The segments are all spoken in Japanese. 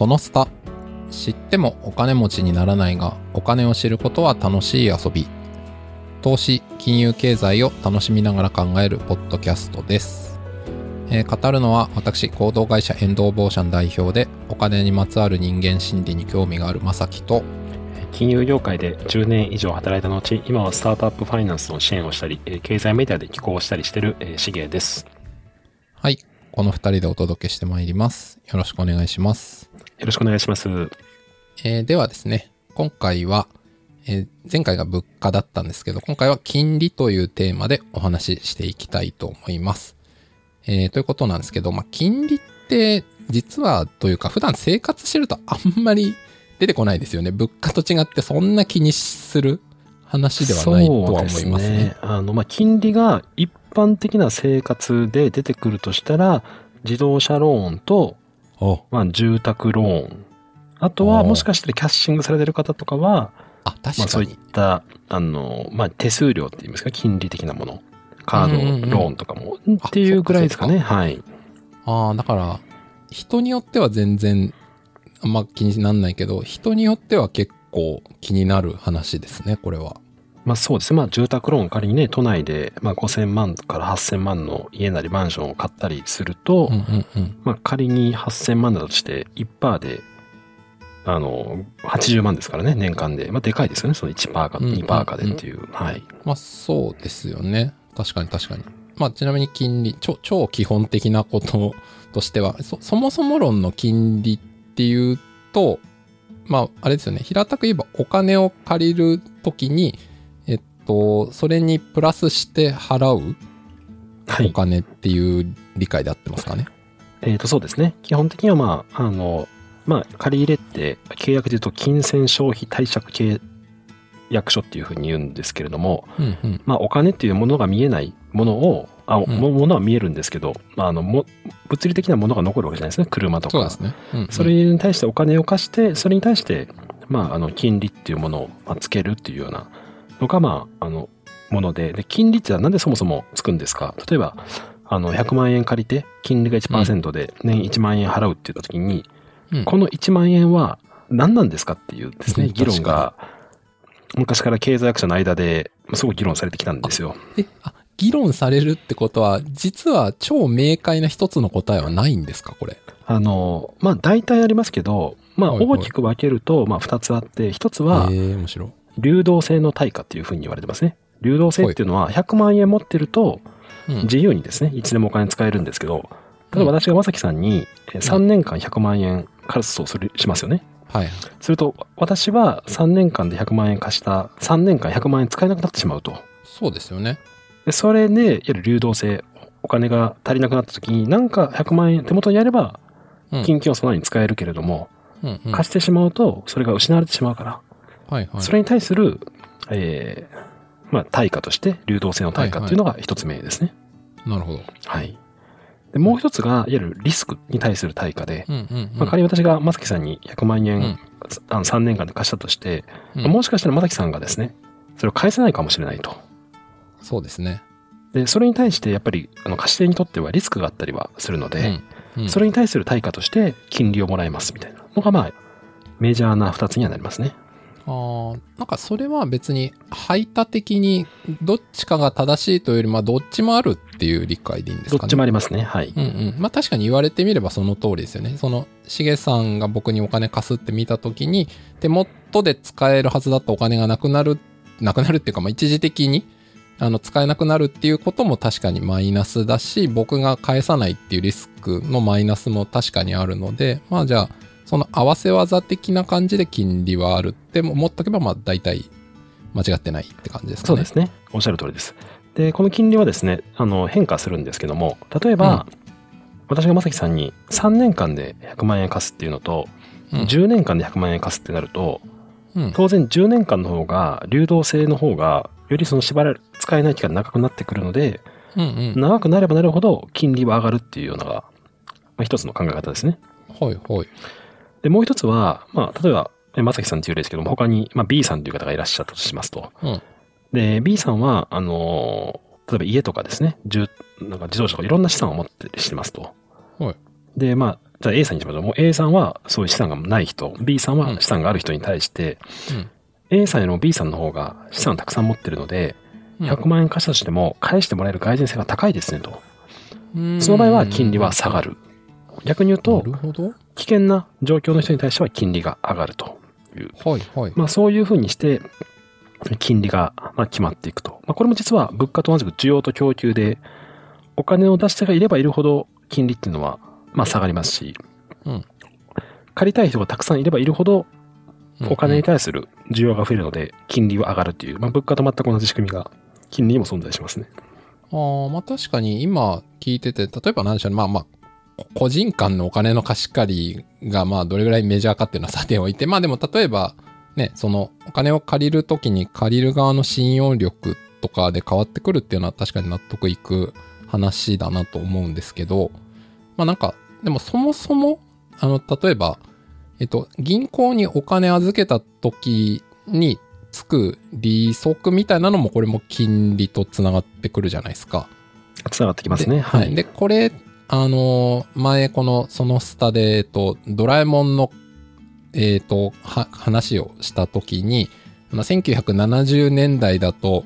そのスタ知ってもお金持ちにならないがお金を知ることは楽しい遊び。投資金融経済を楽しみながら考えるポッドキャストです、えー語るのは私行動会社エンドーボーシャン代表でお金にまつわる人間心理に興味があるまさきと金融業界で10年以上働いた後、今はスタートアップファイナンスの支援をしたり、えー経済メディアで寄稿したりしている、えー、しげです。はい。この2人でお届けしてまいります。よろしくお願いしますよろしくお願いします。えーではですね、今回は、えー前回が物価だったんですけど、今回は金利というテーマでお話ししていきたいと思います。えーということなんですけど、まあ、金利って実はというか普段生活してるとあんまり出てこないですよね。物価と違ってそんな気にする話ではないとは思いますね。すね。あの、まあ、金利が一般的な生活で出てくるとしたら、自動車ローンと、おまあ、住宅ローン。あとは、おもしかしてキャッシングされてる方とかは、あ、まあ、確かそういっに。た、あの、まあ、手数料って言いますか、金利的なもの。カード、ローンとかも、っていうぐらいですかね。はい。ああ、だから、人によっては全然、あんま気にならないけど、人によっては結構気になる話ですね、これは。まあそうですね。まあ住宅ローン仮にね、都内で、まあ5000万から8000万の家なりマンションを買ったりすると、うんうんうん。まあ仮に8000万だとして1%で、あの、80万ですからね、年間で。まあでかいですよね、その1%かうんうんうん2%かでっていう。はい。まあそうですよね。確かに確かに。まあちなみに金利、超超基本的なこととしては、そそもそも論の金利っていうと、まああれですよね。平たく言えばお金を借りるときに、と、それにプラスして払うはい。お金っていう理解で合ってますかね？えっ、と、そうですね。基本的にはまあ、あの、まあ、借り入れって、契約で言うと、金銭消費貸借契約書っていうふうに言うんですけれども、うんうん。まあ、お金っていうものが見えないものを、あ、んもものは見えるんですけど、まあ、あの、も、物理的なものが残るわけじゃないですね。車とか。そうですね。うんうんそれに対してお金を貸して、それに対して、まあ、あの、金利っていうものをまあつけるっていうようなのが、まあ、あの、もので、で、金利ってなんでそもそもつくんですか？例えば、あの、100万円借りて、金利が1%で年1万円払うって言った時に、うんこの1万円は何なんですかっていうですね、うん議論が、昔から経済学者の間で、すごく議論されてきたんですよ。え、あ、議論されるってことは、実は超明快な一つの答えはないんですかこれ？あの、まあ、大体ありますけど、まあ、大きく分けると、まあ、2つあって、1つは、ええ面白い。流動性の対価っていうふうに言われてますね。流動性っていうのは100万円持ってるとうん自由にですね、いつでもお金使えるんですけど、例えば私がまさきさんにえー3年間100万円貸すとするしますよね。はい。すると私は3年間で100万円貸した3年間100万円使えなくなってしまうと。そうですよね。でそれで、いわゆる流動性、お金が足りなくなった時になんか100万円手元にあればうん。緊急は備えに使えるけれども、うんうん、貸してしまうとそれが失われてしまうから、はいはい。それに対する、えーまあ、対価として、流動性の対価っていうのが一つ目ですね。なるほど。はい。で、もう一つが、いわゆるリスクに対する対価で、うんうん、うん。まあ、仮に私がまさきさんに100万円、うんあの3年間で貸したとして、うんもしかしたらまさきさんがですね、それを返せないかもしれないと。そうですね。で、それに対して、やっぱり、あの、貸し手にとってはリスクがあったりはするので、うんうん、それに対する対価として、金利をもらえますみたいなのが、まあ、メジャーな二つにはなりますね。あーなんかそれは別に排他的にどっちかが正しいというよりまあどっちもあるっていう理解でいいんですかね？どっちもありますね。はい。うんうん。まあ確かに言われてみればその通りですよね。その、しげさんが僕にお金貸すって見たときに、手元で使えるはずだったお金がなくなる、なくなるっていうか、まあ一時的に、あの、使えなくなるっていうことも確かにマイナスだし、僕が返さないっていうリスクのマイナスも確かにあるので、まあじゃあ、その合わせ技的な感じで金利はあるって思っとけば、まあ大体間違ってないって感じですかね。そうですね。おっしゃる通りです。で、この金利はですね、あの、変化するんですけども、例えば、私がまさきさんに3年間で100万円貸すっていうのと、うん10年間で100万円貸すってなると、うん。当然10年間の方が、流動性の方が、よりその縛られ、使えない期間長くなってくるので、うんうん。長くなればなるほど金利は上がるっていうようなのが、まあ、一つの考え方ですね。はいはい。で、もう一つは、まあ、例えば、えまさきさんっていう例ですけども、他に、まあ、B さんという方がいらっしゃったとしますと。うん。で、B さんは、あのー、例えば家とかですね、住、なんか自動車とかいろんな資産を持ってしてますと。はい。で、まあ、じゃあ A さんにしましょう。もう A さんはそういう資産がない人、B さんは資産がある人に対して、A さんよりも B さんの方が資産たくさん持ってるので、うん。100万円貸したとしても返してもらえる外然性が高いですねと。うんその場合は金利は下がる。逆に言うなと。危険な状況の人に対しては金利が上がるという。はいはい。まあそういうふうにして、金利がまあ決まっていくと。まあこれも実は物価と同じく需要と供給で、お金を出してがいればいるほど金利っていうのはまあ下がりますし、うん借りたい人がたくさんいればいるほどお金にに。対する需要が増えるので、金利は上がるという、まあ物価と全く同じ仕組みが金利にも存在しますね。ああ、まあ確かに今聞いてて、例えば何でしょうね。まあまあ、こ個人間のお金の貸し借りがまあどれぐらいメジャーかっていうのはさておいて、まあでも例えばね、そのお金を借りるときに借りる側の信用力とかで変わってくるっていうのは確かに納得いく話だなと思うんですけど、まあなんか、でもそもそも、あの、例えば、えっと、銀行にお金預けた時につく利息みたいなのもこれも金利とつながってくるじゃないですか。つながってきますね。ではい。で、これ、あの、前この、そのスタで、えっと、ドラえもんの、えっと、は、話をした時に、まあ1970年代だと、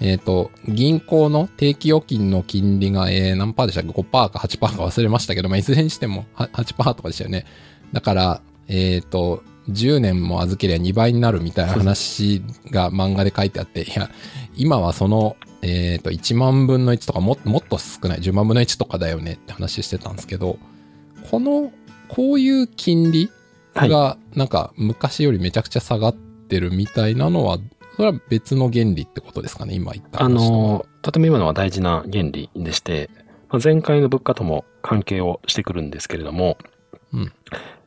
えっ、と、銀行の定期預金の金利が、えー、何パーでしたっけ ?5% か8%か忘れましたけど、まあ、いずれにしても8%とかでしたよね。だから、えっ、と、10年も預けりゃ2倍になるみたいな話が漫画で書いてあって、いや、今はその、えっ、と、1万分の1とかももっと少ない、10万分の1とかだよねって話してたんですけど、この、こういう金利はい。が、なんか昔よりめちゃくちゃ下がってるみたいなのは、それは別の原理ってことですかね、今言ったあの、とても今のは大事な原理でして、まあ前回の物価とも関係をしてくるんですけれども、うん。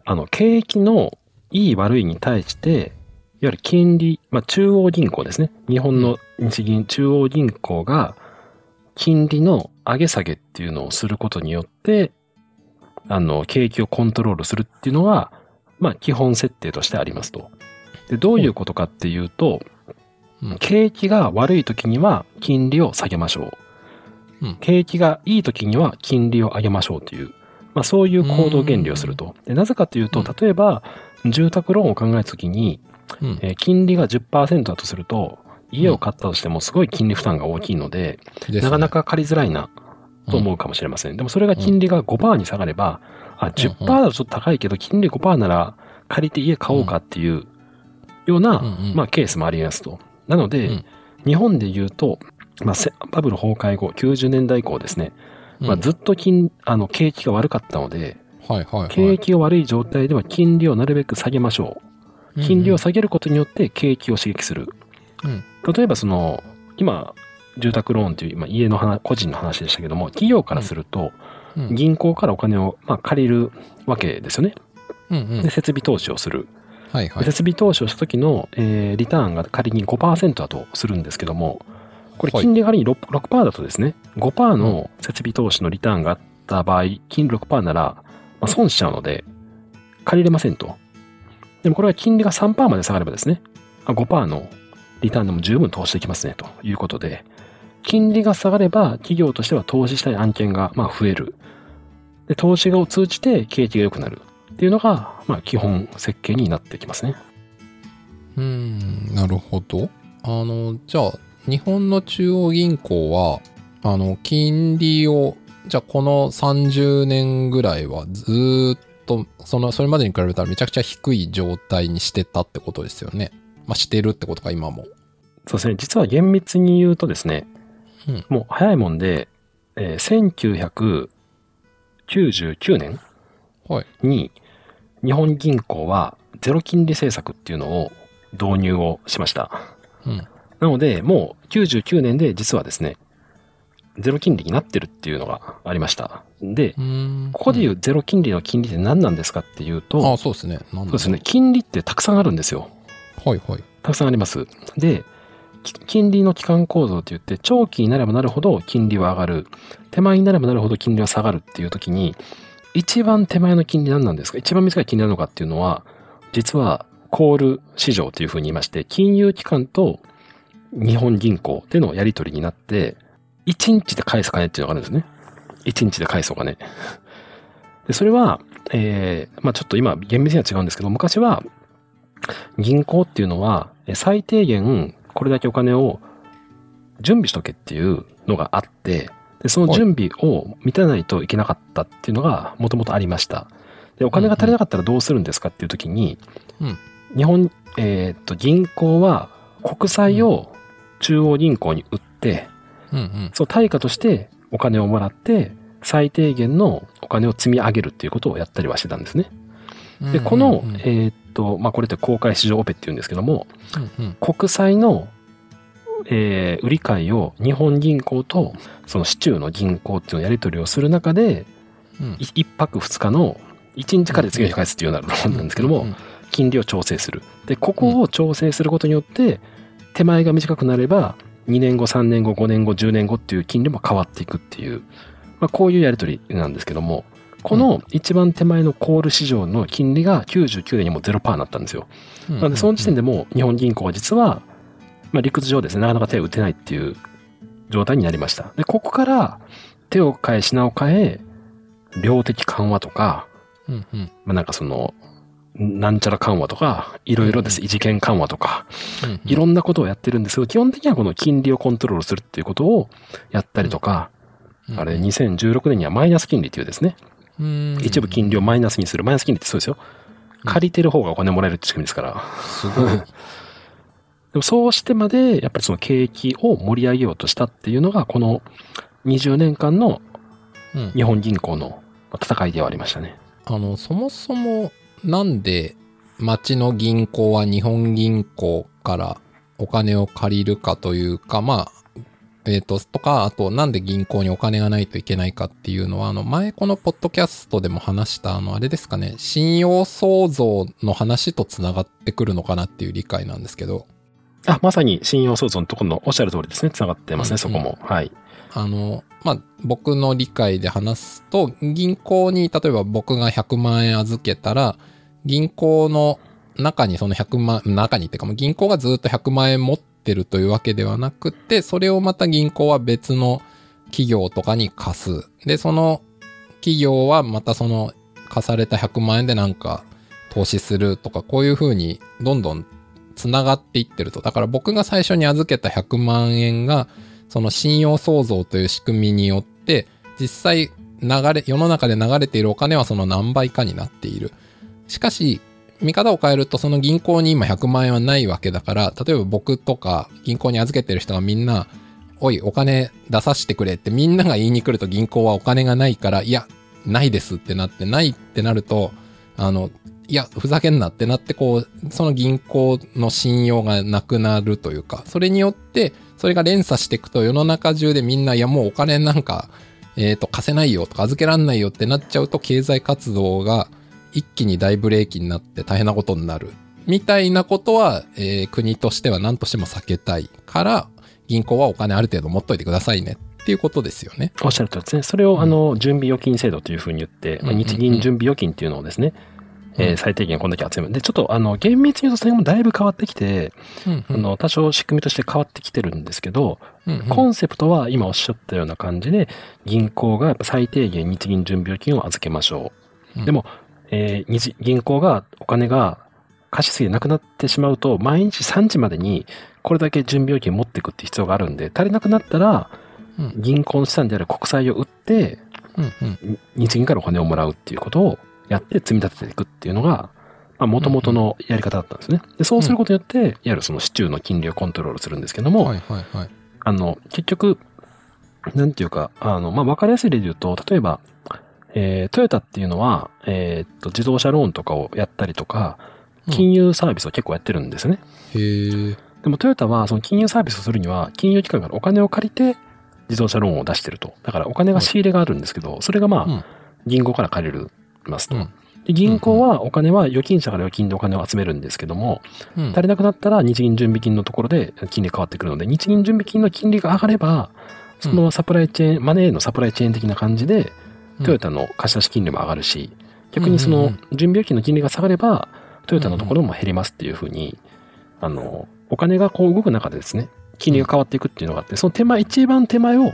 あの、景気のいい悪いに対して、ゆる金利、まあ中央銀行ですね。日本の日銀中央銀行が金利の上げ下げっていうのをすることによって、あの、景気をコントロールするっていうのは、まあ基本設定としてありますと。で、どういうことかっていうと、うん景気が悪い時には金利を下げましょう。うん景気がいい時には金利を上げましょうという、まあそういう行動原理をすると。でなぜかというとうん、例えば、住宅ローンを考えた時に、うんえー金利が10%だとすると、家を買ったとしてもすごい金利負担が大きいので、ですねなかなか借りづらいなと思うかもしれません。でもそれが金利が5%に下がれば、あ、10%だとちょっと高いけど、金利5%なら借りて家買おうかっていうような、うんうんまあケースもありますと。なので、うん日本で言うと、まあ、せバブル崩壊後、90年代以降ですね、まあ、うんずっと金、あの、景気が悪かったので、はいはいはい。景気が悪い状態では金利をなるべく下げましょう。金利を下げることによって景気を刺激する。うん例えばその、今、住宅ローンという、今家の話、個人の話でしたけども、企業からすると、うん銀行からお金を、まあ、借りるわけですよね。うんうんで、設備投資をする。はいはい。設備投資をした時の、えーリターンが仮に5%だとするんですけども、これはい金利が仮に 6%, 6だとですね、5%の設備投資のリターンがあった場合、金利6%なら、まあ、損しちゃうので、借りれませんと。でもこれは金利が3%まで下がればですね、5%のリターンでも十分投資できますね、ということで、金利が下がれば企業としては投資したい案件がまあ増える。で、投資を通じて景気が良くなるっていうのが、まあ基本設計になってきますね。うん、なるほど。あの、じゃあ、日本の中央銀行は、あの、金利を、じゃあこの30年ぐらいはずーっと、その、それまでに比べたらめちゃくちゃ低い状態にしてたってことですよね。まあ、してるってことか、今も。そうですね。実は厳密に言うとですね、うんもう早いもんで、えー1999年はい。に日本銀行はゼロ金利政策っていうのを導入をしました。うん。なので、もう99年で実はですね、ゼロ金利になってるっていうのがありました。で。ここで言うゼロ金利の金利って何なんですかっていうと、うん、あそうですね。そうですね、。金利ってたくさんあるんですよ。はいはい。たくさんあります。で、き金利の期間構造といって、長期になればなるほど金利は上がる。手前になればなるほど金利は下がるっていう時に、一番手前の金利何なんですか？一番短い金利なのかっていうのは、実はコール市場というふうに言いまして、金融機関と日本銀行でのやり取りになって、1日で返す金っていうのがあるんですね。1日で返すお金。で、それは、えーまあちょっと今厳密には違うんですけど、昔は銀行っていうのはえ最低限これだけお金を準備しとけっていうのがあって、でその準備を満たないといけなかったっていうのがもともとありました。で、お金が足りなかったらどうするんですかっていう時に、うん日本、えーっと、銀行は国債を中央銀行に売って、うんうん。その対価としてお金をもらって、最低限のお金を積み上げるっていうことをやったりはしてたんですね。で、この、うんうんえーっと、まあ、これって公開市場オペっていうんですけども、うんうん国債の、えー売り買いを日本銀行とその市中の銀行っていうのをやり取りをする中で、うんい一泊二日の一日から次の日返すっていうようなものなんですけども、うんうん金利を調整する。で、ここを調整することによって、手前が短くなれば、2年後、3年後、5年後、10年後っていう金利も変わっていくっていう、まあ、こういうやり取りなんですけども、この一番手前のコール市場の金利が99年にもう0%になったんですよ。うんなので、その時点でもう日本銀行は実は、まあ、理屈上ですね、なかなか手を打てないっていう状態になりました。で、ここから手を変え品を変え、量的緩和とか、うんうんまあ、なんかその、なんちゃら緩和とか、いろいろです、うん異次元緩和とか、いろんなことをやってるんですけど、基本的にはこの金利をコントロールするっていうことをやったりとか、あれ、2016年にはマイナス金利っていうですね、うん一部金利をマイナスにする。マイナス金利ってそうですよ。うん借りてる方がお金もらえるって仕組みですから。すごい。でもそうしてまで、やっぱりその景気を盛り上げようとしたっていうのが、この20年間のうん日本銀行の戦いではありましたね。あの、そもそも、なんで、町の銀行は日本銀行からお金を借りるかというか、まあ、えっ、と、とか、あと、なんで銀行にお金がないといけないかっていうのは、あの、前このポッドキャストでも話した、あの、あれですかね、信用創造の話とつながってくるのかなっていう理解なんですけど、あ、まさに信用創造のところのおっしゃる通りですね。繋がってますね、うんそこも。はい。あの、まあ、僕の理解で話すと、銀行に、例えば僕が100万円預けたら、銀行の中にその100万、中にってか、銀行がずっと100万円持ってるというわけではなくて、それをまた銀行は別の企業とかに貸す。で、その企業はまたその貸された100万円でなんか投資するとか、こういう風にどんどんつながっていってると。だから僕が最初に預けた100万円が、その信用創造という仕組みによって、実際流れ、世の中で流れているお金はその何倍かになっている。しかし、見方を変えるとその銀行に今100万円はないわけだから、例えば僕とか銀行に預けてる人がみんな、おい、お金出させてくれってみんなが言いに来ると銀行はお金がないから、いや、ないですってなって、ないってなると、あの、いや、ふざけんなってなって、こう、その銀行の信用がなくなるというか、それによって、それが連鎖していくと世の中中でみんな、いや、もうお金なんか、えっ、と、貸せないよとか預けらんないよってなっちゃうと、経済活動が一気に大ブレーキになって大変なことになる。みたいなことは、えー国としては何としても避けたいから、銀行はお金ある程度持っといてくださいねっていうことですよね。おっしゃるとりですね。それを、あの、準備預金制度というふうに言って、まあ、日銀準備預金っていうのをですね、えーうん最低限こんだけ集める。で、ちょっと、あの、厳密に言うとそれもだいぶ変わってきて、うんうん。あの、多少仕組みとして変わってきてるんですけど、うんうん。コンセプトは今おっしゃったような感じで、銀行がやっぱ最低限日銀準備預金を預けましょう。うん。でも、えー日銀行がお金が貸しすぎてなくなってしまうと、毎日3時までにこれだけ準備預金持っていくって必要があるんで、足りなくなったら、うん。銀行の資産である国債を売って、日銀からお金をもらうっていうことをやって積み立てていくっていうのが、まあ、元々のやり方だったんですね。で、そうすることによって、いわゆるその市中の金利をコントロールするんですけども、はいはいはい。あの、結局、なんていうか、あの、まあ、わかりやすい例で言うと、例えば、えートヨタっていうのは、えーっと、自動車ローンとかをやったりとか、金融サービスを結構やってるんですね。へえ。でもトヨタは、その金融サービスをするには、金融機関からお金を借りて、自動車ローンを出してると。だからお金が仕入れがあるんですけど、それがまあ、うん銀行から借りるますと。うんで銀行はお金は預金者から預金でお金を集めるんですけども、うん足りなくなったら日銀準備金のところで金利変わってくるので、日銀準備金の金利が上がれば、そのサプライチェーン、マネーのサプライチェーン的な感じで、トヨタの貸し出し金利も上がるし、逆にその準備預金の金利が下がれば、トヨタのところも減りますっていうふうに、あの、お金がこう動く中でですね、金利が変わっていくっていうのがあって、その手前、一番手前を、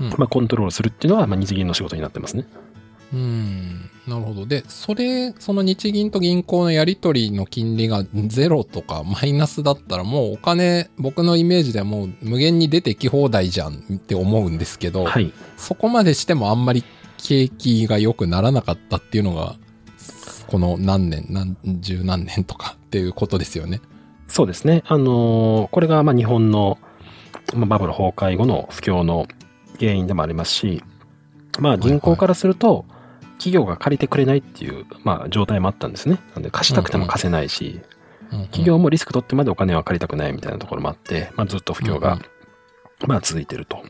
うんまあ、コントロールするっていうのが、まあ、日銀の仕事になってますね。うん。なるほど。で、それ、その日銀と銀行のやり取りの金利がゼロとかマイナスだったらもうお金、僕のイメージではもう無限に出てき放題じゃんって思うんですけど、はい。そこまでしてもあんまり景気が良くならなかったっていうのが、この何年、何十何年とかっていうことですよね。そうですね。あのーこれがまあ日本のまあバブル崩壊後の不況の原因でもありますし、まあ銀行からすると、企業が借りてくれないっていう、まあ、状態もあったんですね。なんで貸したくても貸せないし、うんうん企業もリスク取ってまでお金は借りたくないみたいなところもあって、まあ、ずっと不況がうんうん、まあ、続いてると。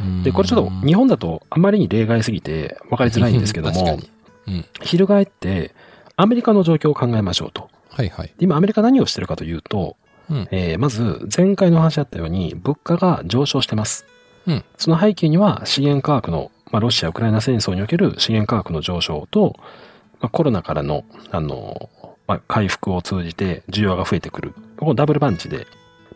うんで、これちょっと日本だとあまりに例外すぎて分かりづらいんですけども。うん。翻ってアメリカの状況を考えましょうと。はいはい。で今アメリカ何をしてるかというと、うん。えーまず前回の話あったように物価が上昇してます。うんその背景には資源価格の、まあ、ロシア・ウクライナ戦争における資源価格の上昇と、まあ、コロナからの、あの、まあ、回復を通じて需要が増えてくる。ここダブルパンチで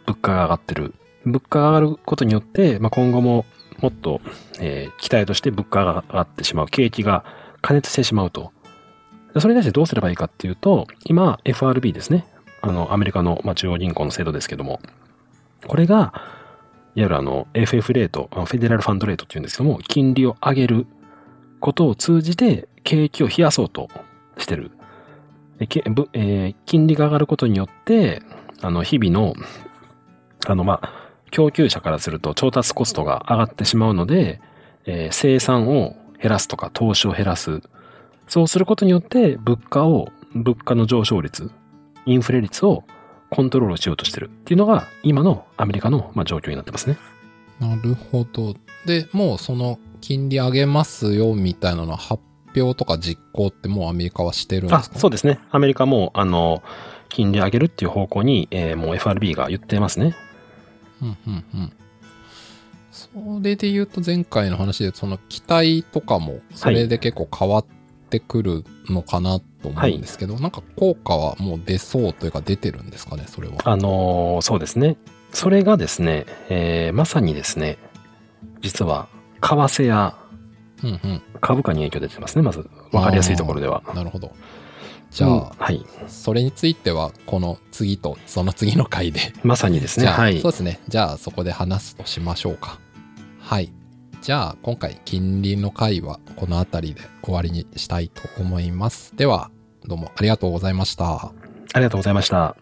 物価が上がってる。物価が上がることによって、まあ、今後ももっと、えー期待として物価が上がってしまう。景気が加熱してしまうと。それに対してどうすればいいかっていうと、今 FRB ですね。あの、アメリカの、まあ、中央銀行の制度ですけども、これが、いわゆるあの、FF レート、フェデラルファンドレートっていうんですけども、金利を上げることを通じて、景気を冷やそうとしてる。えー金利が上がることによって、あの、日々の、あの、まあ、供給者からすると調達コストが上がってしまうので、えー生産を減らすとか投資を減らす。そうすることによって物価を、物価の上昇率、インフレ率をコントロールしようとしてるっていうのが今のアメリカの、まあ、状況になってますね。なるほど。で、もうその金利上げますよみたいなのは発表とか実行ってもうアメリカはしてるんであ、すか？そうですね。アメリカも、あの、金利上げるっていう方向に、えーもう FRB が言ってますね。うんうんうん。それで言うと前回の話でその期待とかもそれで結構変わってくるのかなと思うんですけど、なんか効果はもう出そうというか出てるんですかね、それは。あのーそうですね。それがですね、えーまさにですね、実は、為替や。株価に影響出てますね、まず。わかりやすいところでは。なるほど。じゃあ、うんはい。それについてはこの次とその次の回でまさにですね、はいそう。ですね。じゃあ、そこで話すとしましょうか。はい。じゃあ、今回、近隣の会はこの辺りで終わりにしたいと思います。では、どうもありがとうございました。ありがとうございました。